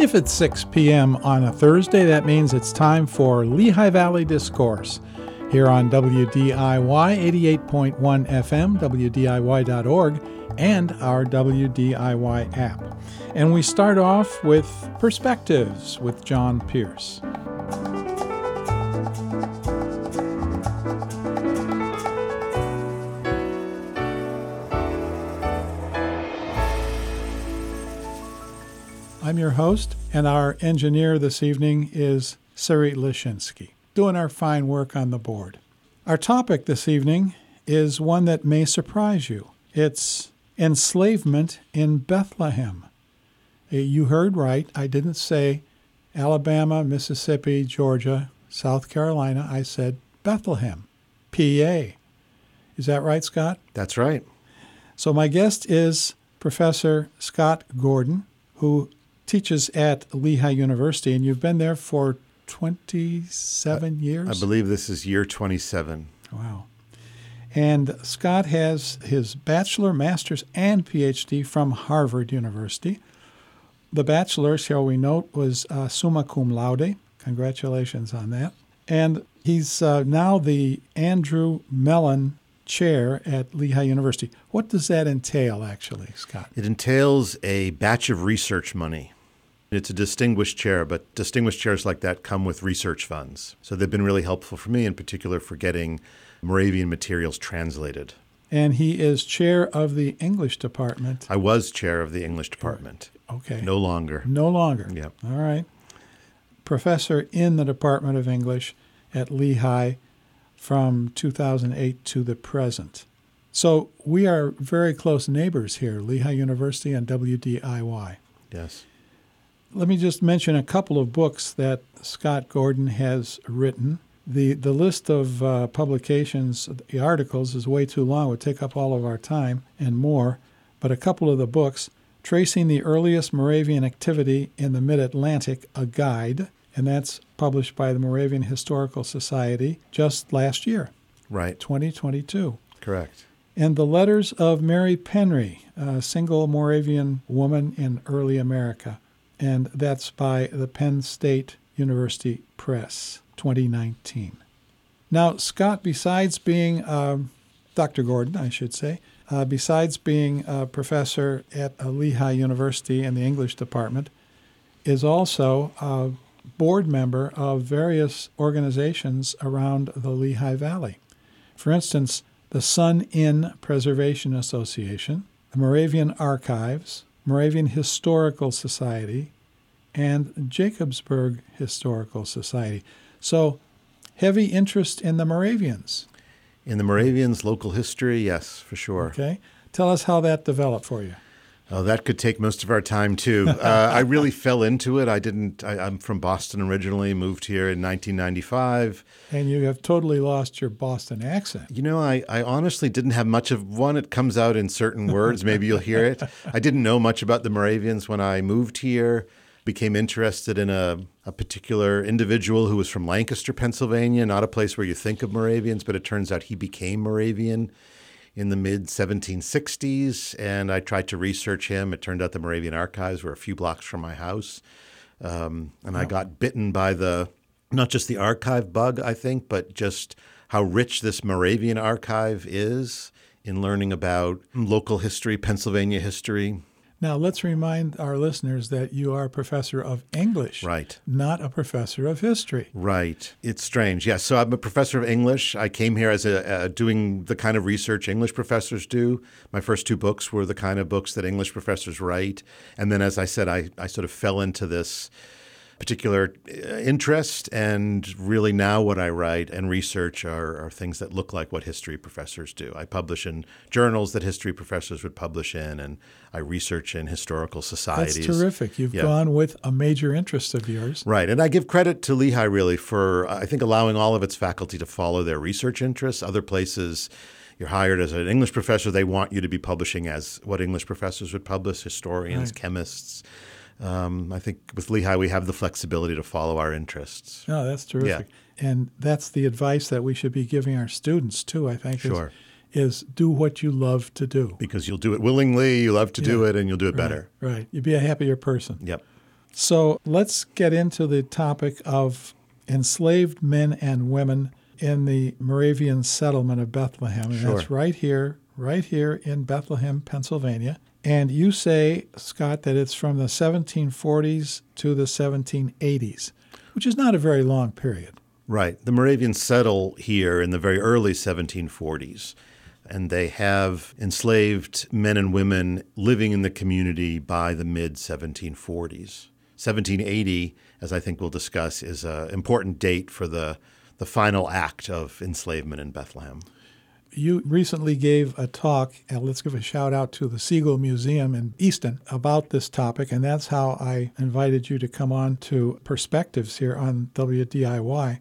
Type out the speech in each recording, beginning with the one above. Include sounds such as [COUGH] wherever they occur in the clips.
If it's 6 p.m. on a Thursday, that means it's time for Lehigh Valley Discourse here on WDIY 88.1 FM, WDIY.org, and our WDIY app. And we start off with Perspectives with John Pearce. Your host, and our engineer this evening is Sarit Lashinsky, doing our fine work on the board. Our topic this evening is one that may surprise you. It's enslavement in Bethlehem. Uh, you heard right. I didn't say Alabama, Mississippi, Georgia, South Carolina. I said Bethlehem, PA. Is that right, Scott? That's right. So, my guest is Professor Scott Gordon, who teaches at Lehigh University, and you've been there for 27 years? I believe this is year 27. Wow. And Scott has his bachelor, master's, and PhD from Harvard University. The bachelor, shall we note, was uh, summa cum laude. Congratulations on that. And he's uh, now the Andrew Mellon Chair at Lehigh University. What does that entail, actually, Scott? It entails a batch of research money. It's a distinguished chair, but distinguished chairs like that come with research funds. So they've been really helpful for me, in particular, for getting Moravian materials translated. And he is chair of the English department. I was chair of the English department. Okay. No longer. No longer. Yep. All right. Professor in the Department of English at Lehigh from 2008 to the present. So we are very close neighbors here, Lehigh University and WDIY. Yes. Let me just mention a couple of books that Scott Gordon has written. The, the list of uh, publications, the articles, is way too long, it would take up all of our time and more. But a couple of the books Tracing the Earliest Moravian Activity in the Mid Atlantic, a Guide, and that's published by the Moravian Historical Society just last year, Right. 2022 Correct. and the letters of Mary Penry, a single Moravian woman in early America. And that's by the Penn State University Press, 2019. Now, Scott, besides being um, Dr. Gordon, I should say, uh, besides being a professor at uh, Lehigh University in the English department, is also a board member of various organizations around the Lehigh Valley. For instance, the Sun Inn Preservation Association, the Moravian Archives, Moravian Historical Society, and Jacobsburg Historical Society. So, heavy interest in the Moravians. In the Moravians' local history, yes, for sure. Okay. Tell us how that developed for you. Oh, that could take most of our time too. [LAUGHS] Uh, I really fell into it. I didn't. I, I'm from Boston originally. Moved here in 1995. And you have totally lost your Boston accent. You know, I, I honestly didn't have much of one. It comes out in certain words. Maybe you'll hear it. [LAUGHS] I didn't know much about the Moravians when I moved here. Became interested in a, a particular individual who was from Lancaster, Pennsylvania, not a place where you think of Moravians, but it turns out he became Moravian in the mid 1760s. And I tried to research him. It turned out the Moravian archives were a few blocks from my house. Um, and I got bitten by the not just the archive bug, I think, but just how rich this Moravian archive is in learning about local history, Pennsylvania history. Now, let's remind our listeners that you are a professor of English, Right. not a professor of history. Right. It's strange. Yes. So I'm a professor of English. I came here as a uh, doing the kind of research English professors do. My first two books were the kind of books that English professors write. And then, as I said, I, I sort of fell into this particular uh, interest. And really now what I write and research are, are things that look like what history professors do. I publish in journals that history professors would publish in, and I research in historical societies. That's terrific. You've Yeah. gone with a major interest of yours. Right. And I give credit to Lehigh really for, I think, allowing all of its faculty to follow their research interests. Other places, you're hired as an English professor, they want you to be publishing as what English professors would publish, historians, Right. chemists. Um, I think with Lehigh, we have the flexibility to follow our interests. No, that's terrific. Yeah. And that's the advice that we should be giving our students too, I think. is- Sure. Is, do what you love to do. Because you'll do it willingly, you love to do it, and you'll do it better. Right. You'd be a happier person. Yep. So let's get into the topic of enslaved men and women in the Moravian settlement of Bethlehem. And Sure. that's right here, right here in Bethlehem, Pennsylvania. And you say, Scott, that it's from the 1740s to the 1780s, which is not a very long period. Right. The Moravians settle here in the very early 1740s, and they have enslaved men and women living in the community by the mid 1740s. 1780, as I think we'll discuss, is an important date for the, the final act of enslavement in Bethlehem. You recently gave a talk, and let's give a shout out to the Sigal Museum in Easton about this topic, and that's how I invited you to come on to Perspectives here on WDIY.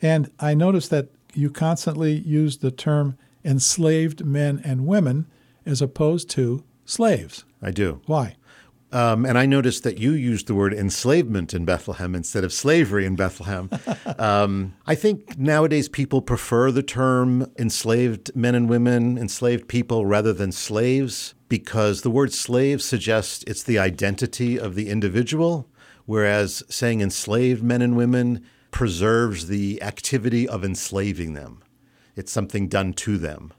And I noticed that you constantly use the term enslaved men and women as opposed to slaves. I do. Why? Um, and I noticed that you used the word enslavement in Bethlehem instead of slavery in Bethlehem. [LAUGHS] um, I think nowadays people prefer the term enslaved men and women, enslaved people, rather than slaves, because the word slave suggests it's the identity of the individual, whereas saying enslaved men and women preserves the activity of enslaving them. It's something done to them.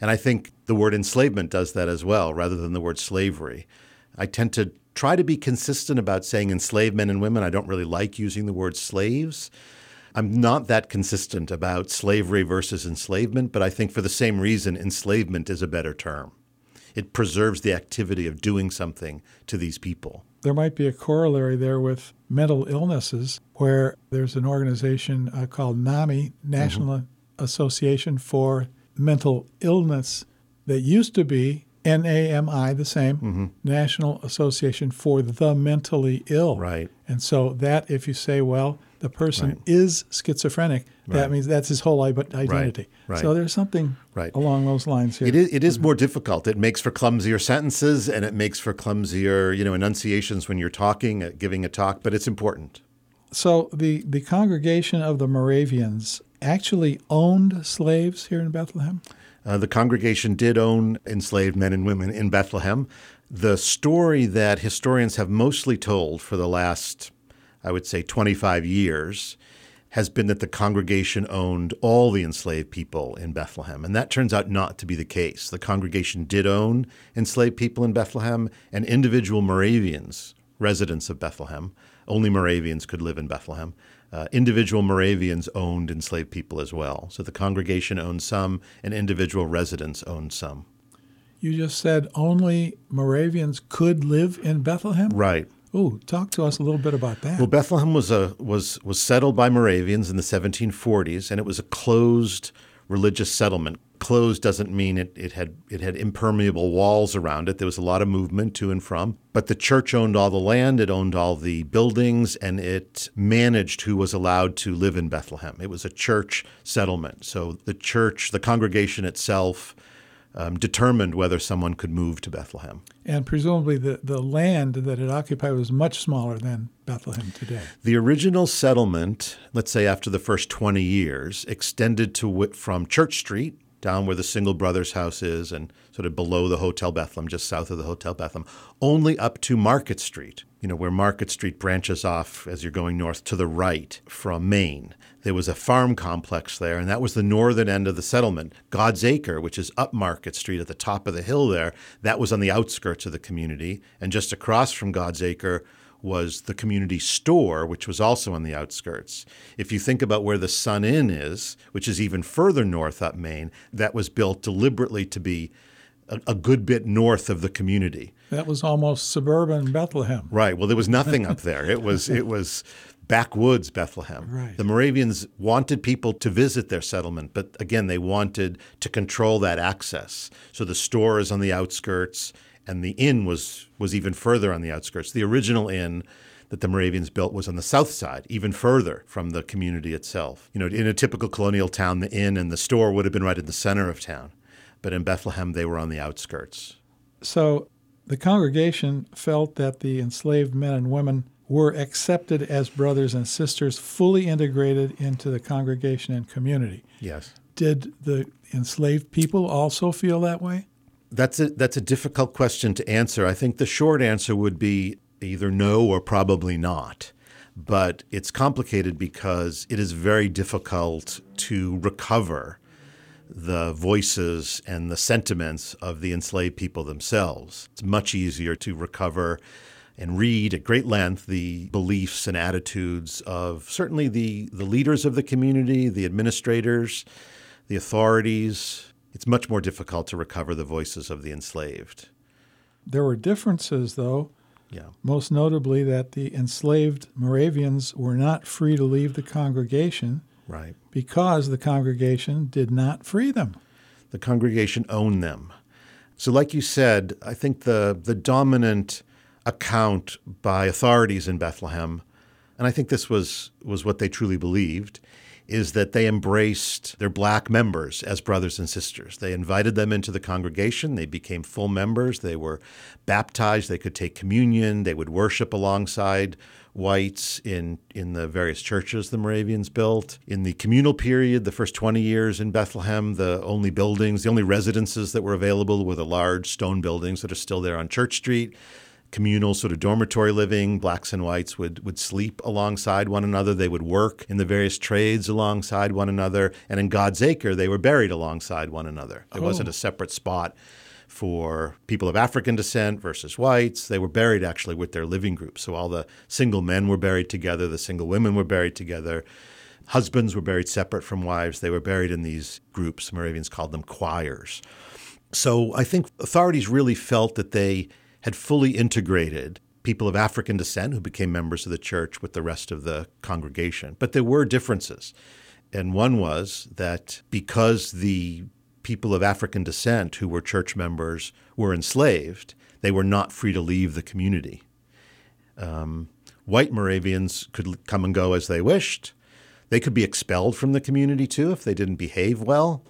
And I think the word enslavement does that as well, rather than the word slavery. I tend to try to be consistent about saying enslaved men and women. I don't really like using the word slaves. I'm not that consistent about slavery versus enslavement, but I think for the same reason, enslavement is a better term. It preserves the activity of doing something to these people. There might be a corollary there with mental illnesses, where there's an organization uh, called NAMI, National Association for Mental Illness, that used to be NAMI, the same, National Association for the Mentally Ill. Right. And so that, if you say, well, the person Right. is schizophrenic, that Right. means that's his whole identity. right. So there's something Right. along those lines here. It is, it is more difficult. It makes for clumsier sentences and it makes for clumsier, you know, enunciations when you're talking, uh, giving a talk, but it's important. So the, the congregation of the Moravians actually owned slaves here in Bethlehem? Uh, the congregation did own enslaved men and women in Bethlehem. The story that historians have mostly told for the last, I would say, 25 years has been that the congregation owned all the enslaved people in Bethlehem. And that turns out not to be the case. The congregation did own enslaved people in Bethlehem, and individual Moravians, residents of Bethlehem, only Moravians could live in Bethlehem. Uh, individual Moravians owned enslaved people as well. So the congregation owned some, and individual residents owned some. You just said only Moravians could live in Bethlehem? Right. Oh, talk to us a little bit about that. Well, Bethlehem was a was was settled by Moravians in the 1740s, and it was a closed religious settlement. Closed doesn't mean it, it had it had impermeable walls around it. There was a lot of movement to and from. But the church owned all the land, it owned all the buildings, and it managed who was allowed to live in Bethlehem. It was a church settlement. So the church, the congregation itself, um, determined whether someone could move to Bethlehem. and presumably the, the land that it occupied was much smaller than Bethlehem today. The original settlement, let's say after the first 20 years, extended to from Church Street down where the Single Brothers house is and sort of below the Hotel Bethlehem, just south of the Hotel Bethlehem, only up to Market Street, you know, where Market Street branches off as you're going north to the right from Main. There was a farm complex there, and that was the northern end of the settlement. God's Acre, which is up Market Street at the top of the hill there, that was on the outskirts of the community. And just across from God's Acre was the community store, which was also on the outskirts. If you think about where the Sun Inn is, which is even further north up Main, that was built deliberately to be a, a good bit north of the community. That was almost suburban Bethlehem. Right. Well, there was nothing up there. It was it was backwoods Bethlehem. Right. The Moravians wanted people to visit their settlement, but again, they wanted to control that access. So the store is on the outskirts, and the inn was was even further on the outskirts. The original inn that the Moravians built was on the south side, even further from the community itself. You know, in a typical colonial town, the inn and the store would have been right in the center of town, but in Bethlehem, they were on the outskirts. So the congregation felt that the enslaved men and women were accepted as brothers and sisters, fully integrated into the congregation and community. Yes. Did the enslaved people also feel that way? That's a that's a difficult question to answer. I think the short answer would be either no or probably not. But it's complicated because it is very difficult to recover the voices and the sentiments of the enslaved people themselves. It's much easier to recover and read at great length the beliefs and attitudes of certainly the, the leaders of the community, the administrators, the authorities. It's much more difficult to recover the voices of the enslaved. There were differences, though, Yeah. most notably that the enslaved Moravians were not free to leave the congregation Right. because the congregation did not free them. The congregation owned them. So, like you said, I think the, the dominant account by authorities in Bethlehem, and I think this was, was what they truly believed, is that they embraced their black members as brothers and sisters. They invited them into the congregation. They became full members. They were baptized. They could take communion. They would worship alongside whites in, in the various churches the Moravians built. In the communal period, the first 20 years in Bethlehem, the only buildings, the only residences that were available were the large stone buildings that are still there on Church Street communal sort of dormitory living. Blacks and whites would, would sleep alongside one another. They would work in the various trades alongside one another. And in God's Acre, they were buried alongside one another. There oh. wasn't a separate spot for people of African descent versus whites. They were buried actually with their living group. So all the single men were buried together, the single women were buried together. Husbands were buried separate from wives. They were buried in these groups. Moravians called them choirs. So I think authorities really felt that they had fully integrated people of African descent who became members of the church with the rest of the congregation. But there were differences. And one was that because the people of African descent who were church members were enslaved, they were not free to leave the community. Um, white Moravians could come and go as they wished. They could be expelled from the community too if they didn't behave well.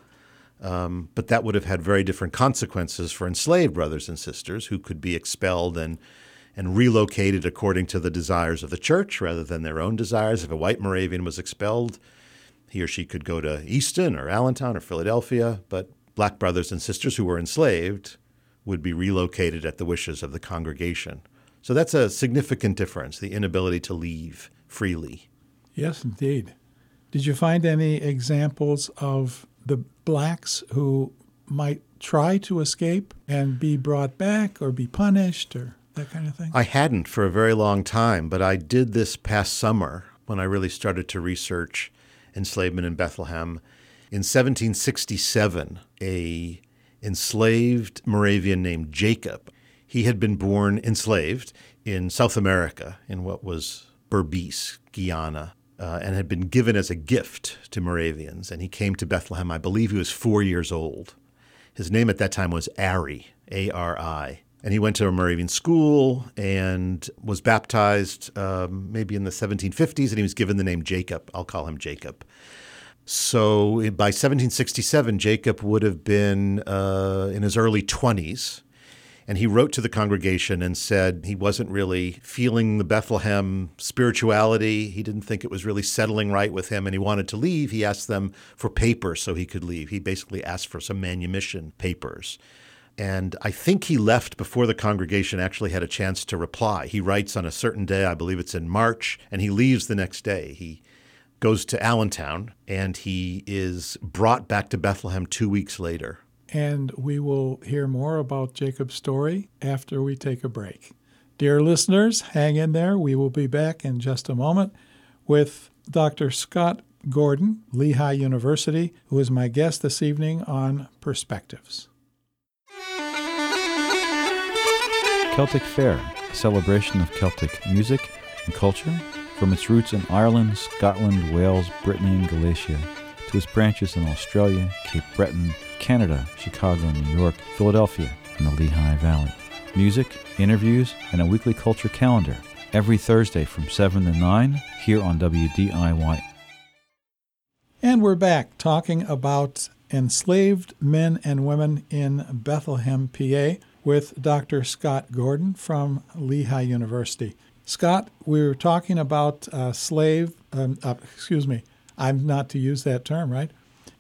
Um, but that would have had very different consequences for enslaved brothers and sisters who could be expelled and and relocated according to the desires of the church rather than their own desires. If a white Moravian was expelled, he or she could go to Easton or Allentown or Philadelphia, but black brothers and sisters who were enslaved would be relocated at the wishes of the congregation. So that's a significant difference, the inability to leave freely. Yes, indeed. Did you find any examples of the blacks who might try to escape and be brought back or be punished or that kind of thing? I hadn't for a very long time, but I did this past summer when I really started to research enslavement in Bethlehem. In 1767, a enslaved Moravian named Jacob, he had been born enslaved in South America in what was Berbice, Guyana, uh, and had been given as a gift to Moravians. And he came to Bethlehem, I believe he was four years old. His name at that time was Ari, A R I. And he went to a Moravian school and was baptized um, maybe in the 1750s, and he was given the name Jacob. I'll call him Jacob. So by 1767, Jacob would have been uh, in his early 20s. And he wrote to the congregation and said he wasn't really feeling the Bethlehem spirituality. He didn't think it was really settling right with him and he wanted to leave. He asked them for papers so he could leave. He basically asked for some manumission papers. And I think he left before the congregation actually had a chance to reply. He writes on a certain day, I believe it's in March, and he leaves the next day. He goes to Allentown and he is brought back to Bethlehem two weeks later. And we will hear more about Jacob's story after we take a break. Dear listeners, hang in there. We will be back in just a moment with Dr. Scott Gordon, Lehigh University, who is my guest this evening on Perspectives. Celtic Fair, a celebration of Celtic music and culture from its roots in Ireland, Scotland, Wales, Brittany, and Galicia to its branches in Australia, Cape Breton, Canada, Chicago, New York, Philadelphia, and the Lehigh Valley. Music, interviews, and a weekly culture calendar every Thursday from 7 to 9 here on WDIY. And we're back talking about enslaved men and women in Bethlehem, PA, with Dr. Scott Gordon from Lehigh University. Scott, we were talking about slave, um, uh, excuse me, I'm not to use that term, right?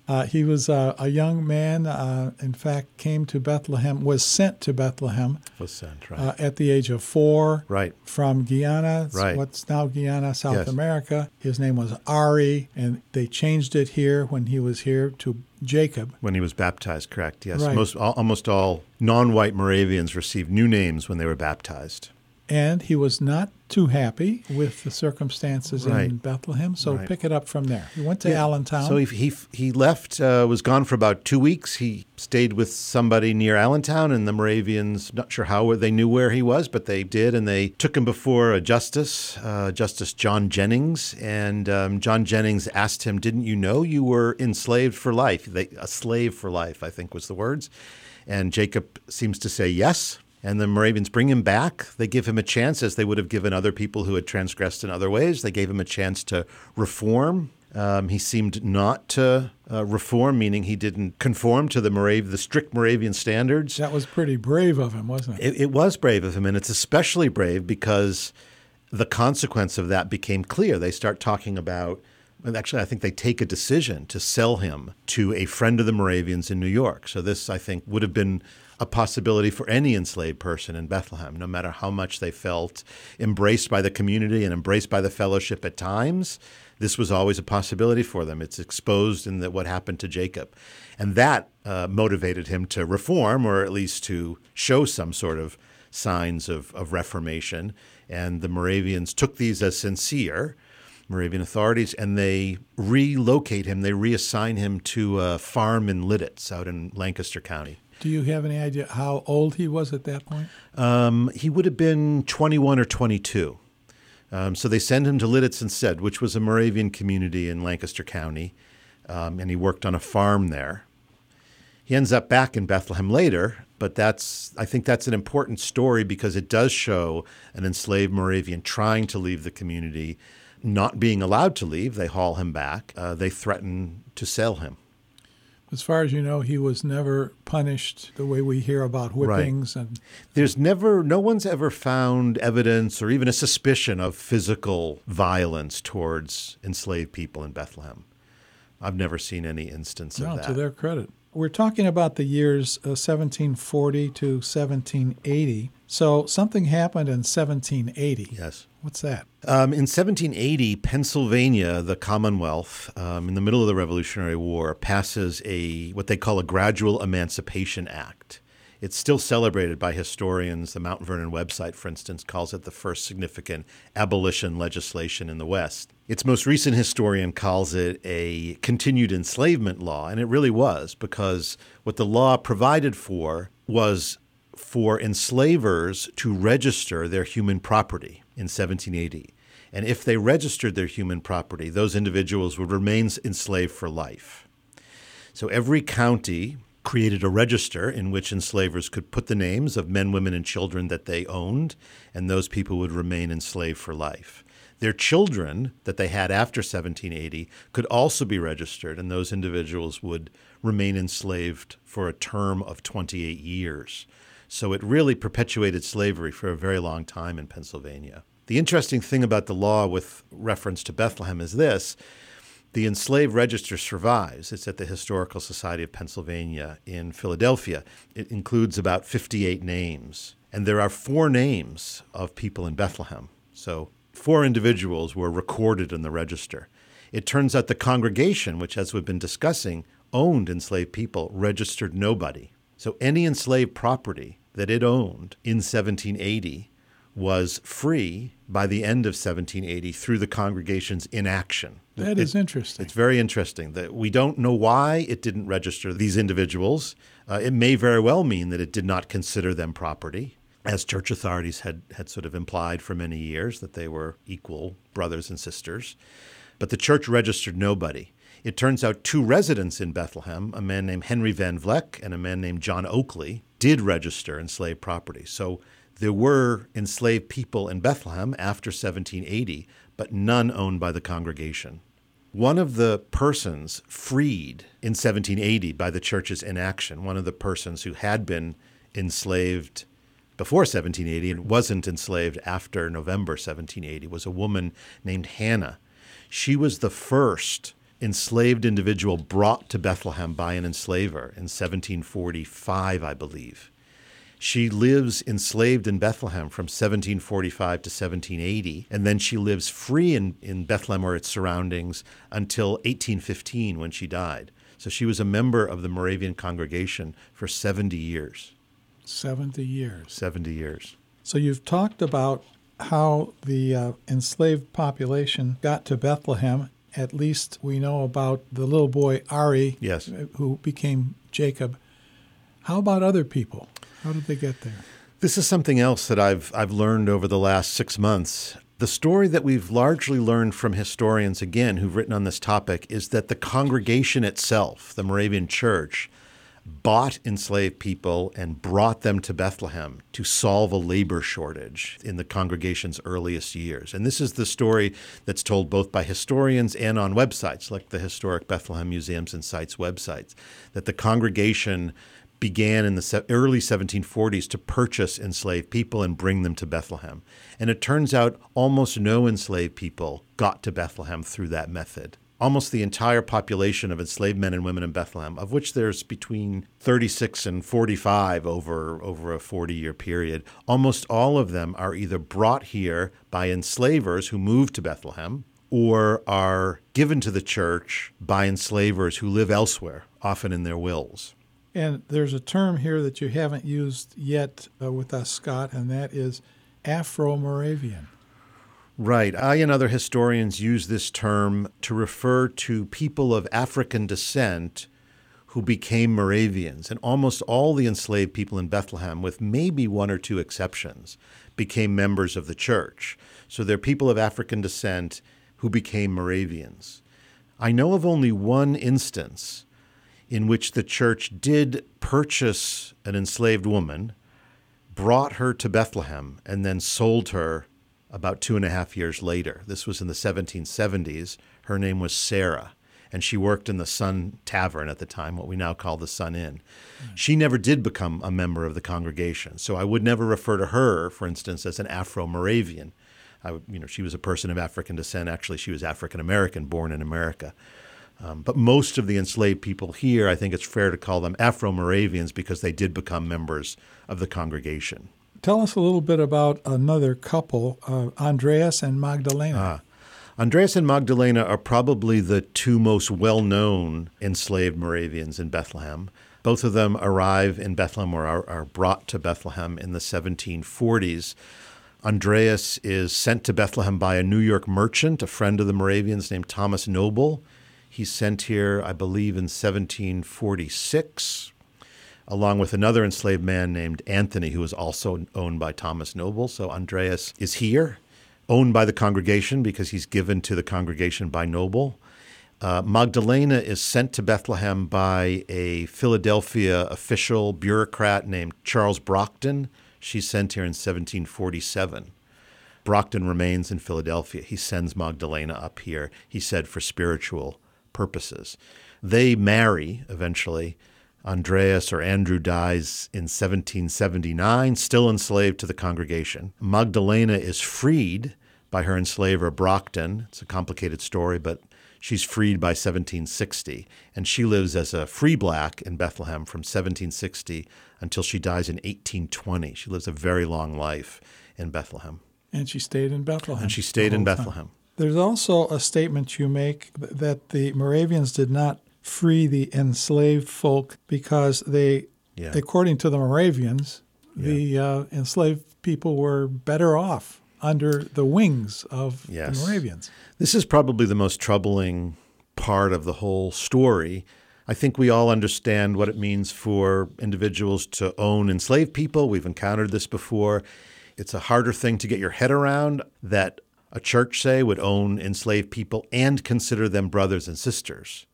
Uh, he was uh, a young man, uh, in fact, came to Bethlehem, was sent to Bethlehem Was sent, right. uh, at the age of four right. from Guyana, Right. what's now Guyana, South Yes. America. His name was Ari, and they changed it here when he was here to Jacob. When he was baptized, correct. Yes. Right. Most al- almost all non-white Moravians received new names when they were baptized. And he was not too happy with the circumstances in Bethlehem, so Right. pick it up from there. He went to Yeah. Allentown. So he he, he left, uh, was gone for about two weeks. He stayed with somebody near Allentown, and the Moravians, not sure how they knew where he was, but they did, and they took him before a justice, uh, Justice John Jennings, and um, John Jennings asked him, "Didn't you know you were enslaved for life? They, a slave for life, I think was the words." And Jacob seems to say yes. And the Moravians bring him back. They give him a chance, as they would have given other people who had transgressed in other ways. They gave him a chance to reform. Um, he seemed not to uh, reform, meaning he didn't conform to the Morav- the strict Moravian standards. that was pretty brave of him, wasn't it? It, it was brave of him, and it's especially brave because the consequence of that became clear. They start talking about, actually, I think they take a decision to sell him to a friend of the Moravians in New York. So, this, I think, would have been a possibility for any enslaved person in Bethlehem, no matter how much they felt embraced by the community and embraced by the fellowship at times. This was always a possibility for them. It's exposed in the, what happened to Jacob. And that uh, motivated him to reform, or at least to show some sort of signs of, of reformation. And the Moravians took these as sincere, Moravian authorities, and they relocate him, they reassign him to a farm in Lititz out in Lancaster County. Do you have any idea how old he was at that point? Um, he would have been 21 or 22. Um, so they send him to Lititz instead, which was a Moravian community in Lancaster County, um, and he worked on a farm there. He ends up back in Bethlehem later, but that's I think that's an important story because it does show an enslaved Moravian trying to leave the community, not being allowed to leave. They haul him back. Uh, they threaten to sell him. As far as you know, he was never punished the way we hear about whippings and There's never, no one's ever found evidence or even a suspicion of physical violence towards enslaved people in Bethlehem. I've never seen any instance of that. to their credit. We're talking about the years uh, 1740 to 1780. So something happened in 1780. yes. What's that? Um, in 1780, Pennsylvania, the Commonwealth, um, in the middle of the Revolutionary War, passes a what they call a Gradual Emancipation Act. It's still celebrated by historians. The Mount Vernon website, for instance, calls it the first significant abolition legislation in the West. Its most recent historian calls it a continued enslavement law, and it really was because what the law provided for was for enslavers to register their human property in 1780. And if they registered their human property, those individuals would remain enslaved for life. So every county created a register in which enslavers could put the names of men, women, and children that they owned, and those people would remain enslaved for life. Their children that they had after 1780 could also be registered, and those individuals would remain enslaved for a term of 28 years. So it really perpetuated slavery for a very long time in Pennsylvania. The interesting thing about the law with reference to Bethlehem is this the enslaved register survives. It's at the Historical Society of Pennsylvania in Philadelphia. It includes about 58 names. And there are four names of people in Bethlehem. So, four individuals were recorded in the register. It turns out the congregation, which, as we've been discussing, owned enslaved people, registered nobody. So, any enslaved property that it owned in 1780 was free by the end of 1780 through the congregation's inaction. That is It- interesting. it's very interesting that we don't know why it didn't register these individuals. Uh, it may very well mean that it did not consider them property, as church authorities had, had sort of implied for many years that they were equal brothers and sisters. But the church registered nobody. It turns out two residents in Bethlehem, a man named Henry Van Vleck and a man named John Oakley, did register enslaved property. So there were enslaved people in Bethlehem after 1780, but none owned by the congregation. One of the persons freed in 1780 by the church's inaction, one of the persons who had been enslaved before 1780 and wasn't enslaved after November 1780, was a woman named Hannah. She was the first enslaved individual brought to Bethlehem by an enslaver in 1745, I believe. She lives enslaved in Bethlehem from 1745 to 1780, and then she lives free in, in Bethlehem or its surroundings until 1815 when she died. So she was a member of the Moravian congregation for 70 years. 70 years. 70 years. So you've talked about how the uh, enslaved population got to Bethlehem. At least we know about the little boy Ari, Yes. Uh, who became Jacob. How about other people? How did they get there? This is something else that I've I've learned over the last six months. The story that we've largely learned from historians, again, who've written on this topic, is that the congregation itself, the Moravian Church, bought enslaved people and brought them to Bethlehem to solve a labor shortage in the congregation's earliest years. And this is the story that's told both by historians and on websites like the historic Bethlehem Museums and Sites websites, that the congregation began in the early 1740s to purchase enslaved people and bring them to Bethlehem. And it turns out almost no enslaved people got to Bethlehem through that method. Almost the entire population of enslaved men and women in Bethlehem, of which there's between 36 and 45 over, over a 40 year period, almost all of them are either brought here by enslavers who moved to Bethlehem or are given to the church by enslavers who live elsewhere, often in their wills. And there's a term here that you haven't used yet uh, with us, Scott, and that is Afro Moravian. Right. I and other historians use this term to refer to people of African descent who became Moravians. And almost all the enslaved people in Bethlehem, with maybe one or two exceptions, became members of the church. So they're people of African descent who became Moravians. I know of only one instance in which the church did purchase an enslaved woman, brought her to Bethlehem, and then sold her about two and a half years later. This was in the 1770s. Her name was Sarah, and she worked in the Sun Tavern at the time, what we now call the Sun Inn. She never did become a member of the congregation, so I would never refer to her, for instance, as an Afro Moravian. I, you know, she was a person of African descent. Actually, she was African American, born in America. Um, but most of the enslaved people here, I think it's fair to call them Afro Moravians because they did become members of the congregation. Tell us a little bit about another couple, uh, Andreas and Magdalena. Ah. Andreas and Magdalena are probably the two most well known enslaved Moravians in Bethlehem. Both of them arrive in Bethlehem or are, are brought to Bethlehem in the 1740s. Andreas is sent to Bethlehem by a New York merchant, a friend of the Moravians named Thomas Noble. He's sent here, I believe, in 1746, along with another enslaved man named Anthony, who was also owned by Thomas Noble. So Andreas is here, owned by the congregation because he's given to the congregation by Noble. Uh, Magdalena is sent to Bethlehem by a Philadelphia official bureaucrat named Charles Brockden. She's sent here in 1747. Brockden remains in Philadelphia. He sends Magdalena up here, he said, for spiritual purposes. They marry eventually. Andreas or Andrew dies in 1779, still enslaved to the congregation. Magdalena is freed by her enslaver Brockden. It's a complicated story, but she's freed by 1760. And she lives as a free black in Bethlehem from 1760 until she dies in 1820. She lives a very long life in Bethlehem. And she stayed in Bethlehem. And she stayed in whole time. Bethlehem. There's also a statement you make that the Moravians did not free the enslaved folk because they, Yeah. according to the Moravians, the uh, enslaved people were better off under the wings of Yes. the Moravians. This is probably the most troubling part of the whole story. I think we all understand what it means for individuals to own enslaved people. We've encountered this before. It's a harder thing to get your head around that a church, say, would own enslaved people and consider them brothers and sisters.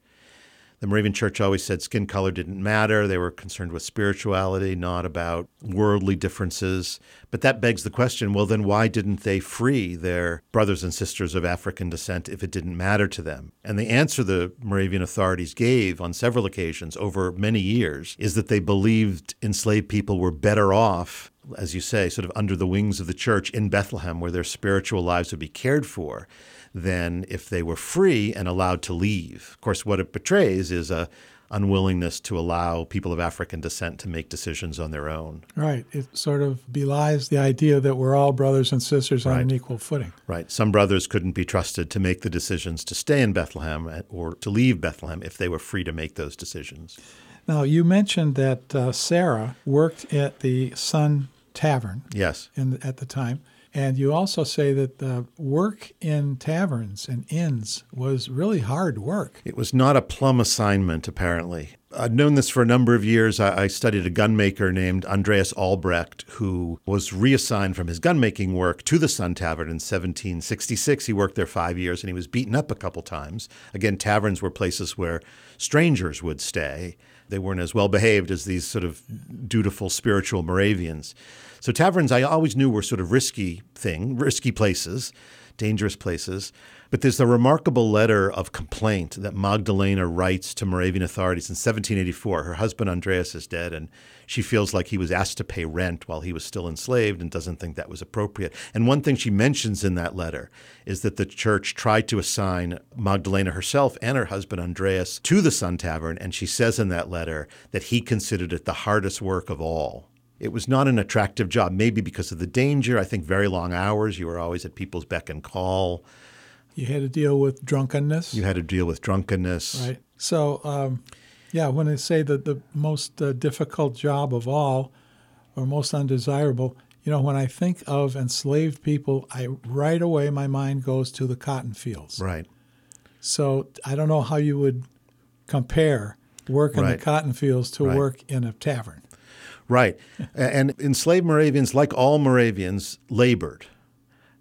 The Moravian Church always said skin color didn't matter. They were concerned with spirituality, not about worldly differences. But that begs the question well, then why didn't they free their brothers and sisters of African descent if it didn't matter to them? And the answer the Moravian authorities gave on several occasions over many years is that they believed enslaved people were better off, as you say, sort of under the wings of the church in Bethlehem, where their spiritual lives would be cared for than if they were free and allowed to leave. Of course, what it betrays is a unwillingness to allow people of African descent to make decisions on their own. Right. It sort of belies the idea that we're all brothers and sisters on an equal footing. Right. Some brothers couldn't be trusted to make the decisions to stay in Bethlehem or to leave Bethlehem if they were free to make those decisions. Now, you mentioned that uh, Sarah worked at the Sun Tavern Yes. in, at the time. And you also say that the work in taverns and inns was really hard work. It was not a plum assignment, apparently. I'd known this for a number of years. I, I studied a gunmaker named Andreas Albrecht, who was reassigned from his gunmaking work to the Sun Tavern in 1766. He worked there five years and he was beaten up a couple times. Again, taverns were places where strangers would stay. They weren't as well behaved as these sort of dutiful spiritual Moravians. So taverns I always knew were sort of risky thing, risky places, dangerous places. But there's a remarkable letter of complaint that Magdalena writes to Moravian authorities in 1784. Her husband Andreas is dead, and she feels like he was asked to pay rent while he was still enslaved and doesn't think that was appropriate. And one thing she mentions in that letter is that the church tried to assign Magdalena herself and her husband Andreas to the Sun Tavern, and she says in that letter that he considered it the hardest work of all. It was not an attractive job, maybe because of the danger. I think very long hours. You were always at people's beck and call. You had to deal with drunkenness. You had to deal with drunkenness. Right. So, um, yeah, when I say that the most uh, difficult job of all, or most undesirable, you know, when I think of enslaved people, I right away my mind goes to the cotton fields. Right. So I don't know how you would compare work in Right. the cotton fields to Right. work in a tavern. Right. And enslaved Moravians, like all Moravians, labored.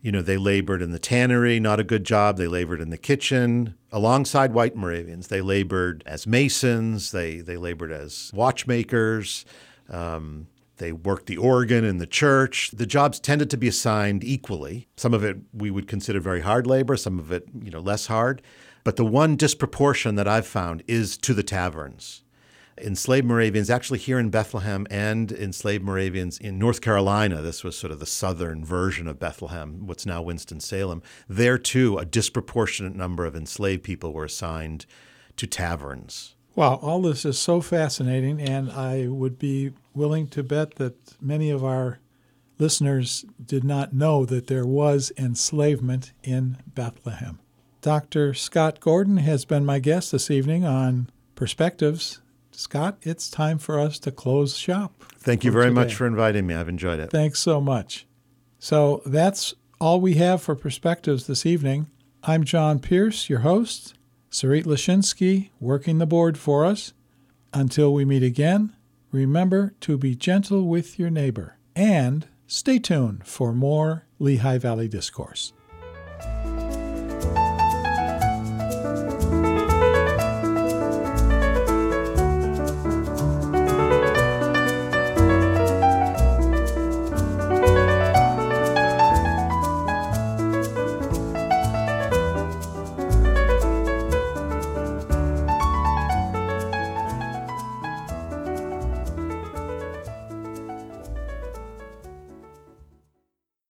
You know, they labored in the tannery, not a good job. They labored in the kitchen alongside white Moravians. They labored as masons, they, they labored as watchmakers. Um, they worked the organ in the church. The jobs tended to be assigned equally. Some of it we would consider very hard labor, some of it, you know, less hard. But the one disproportion that I've found is to the taverns enslaved Moravians, actually here in Bethlehem, and enslaved Moravians in North Carolina. This was sort of the southern version of Bethlehem, what's now Winston-Salem. There, too, a disproportionate number of enslaved people were assigned to taverns. Wow, all this is so fascinating, and I would be willing to bet that many of our listeners did not know that there was enslavement in Bethlehem. Dr. Scott Gordon has been my guest this evening on Perspectives. Scott, it's time for us to close shop. Thank you very much for inviting me. I've enjoyed it. Thanks so much. So that's all we have for Perspectives this evening. I'm John Pearce, your host. Sarit Lashinsky working the board for us. Until we meet again, remember to be gentle with your neighbor and stay tuned for more Lehigh Valley Discourse.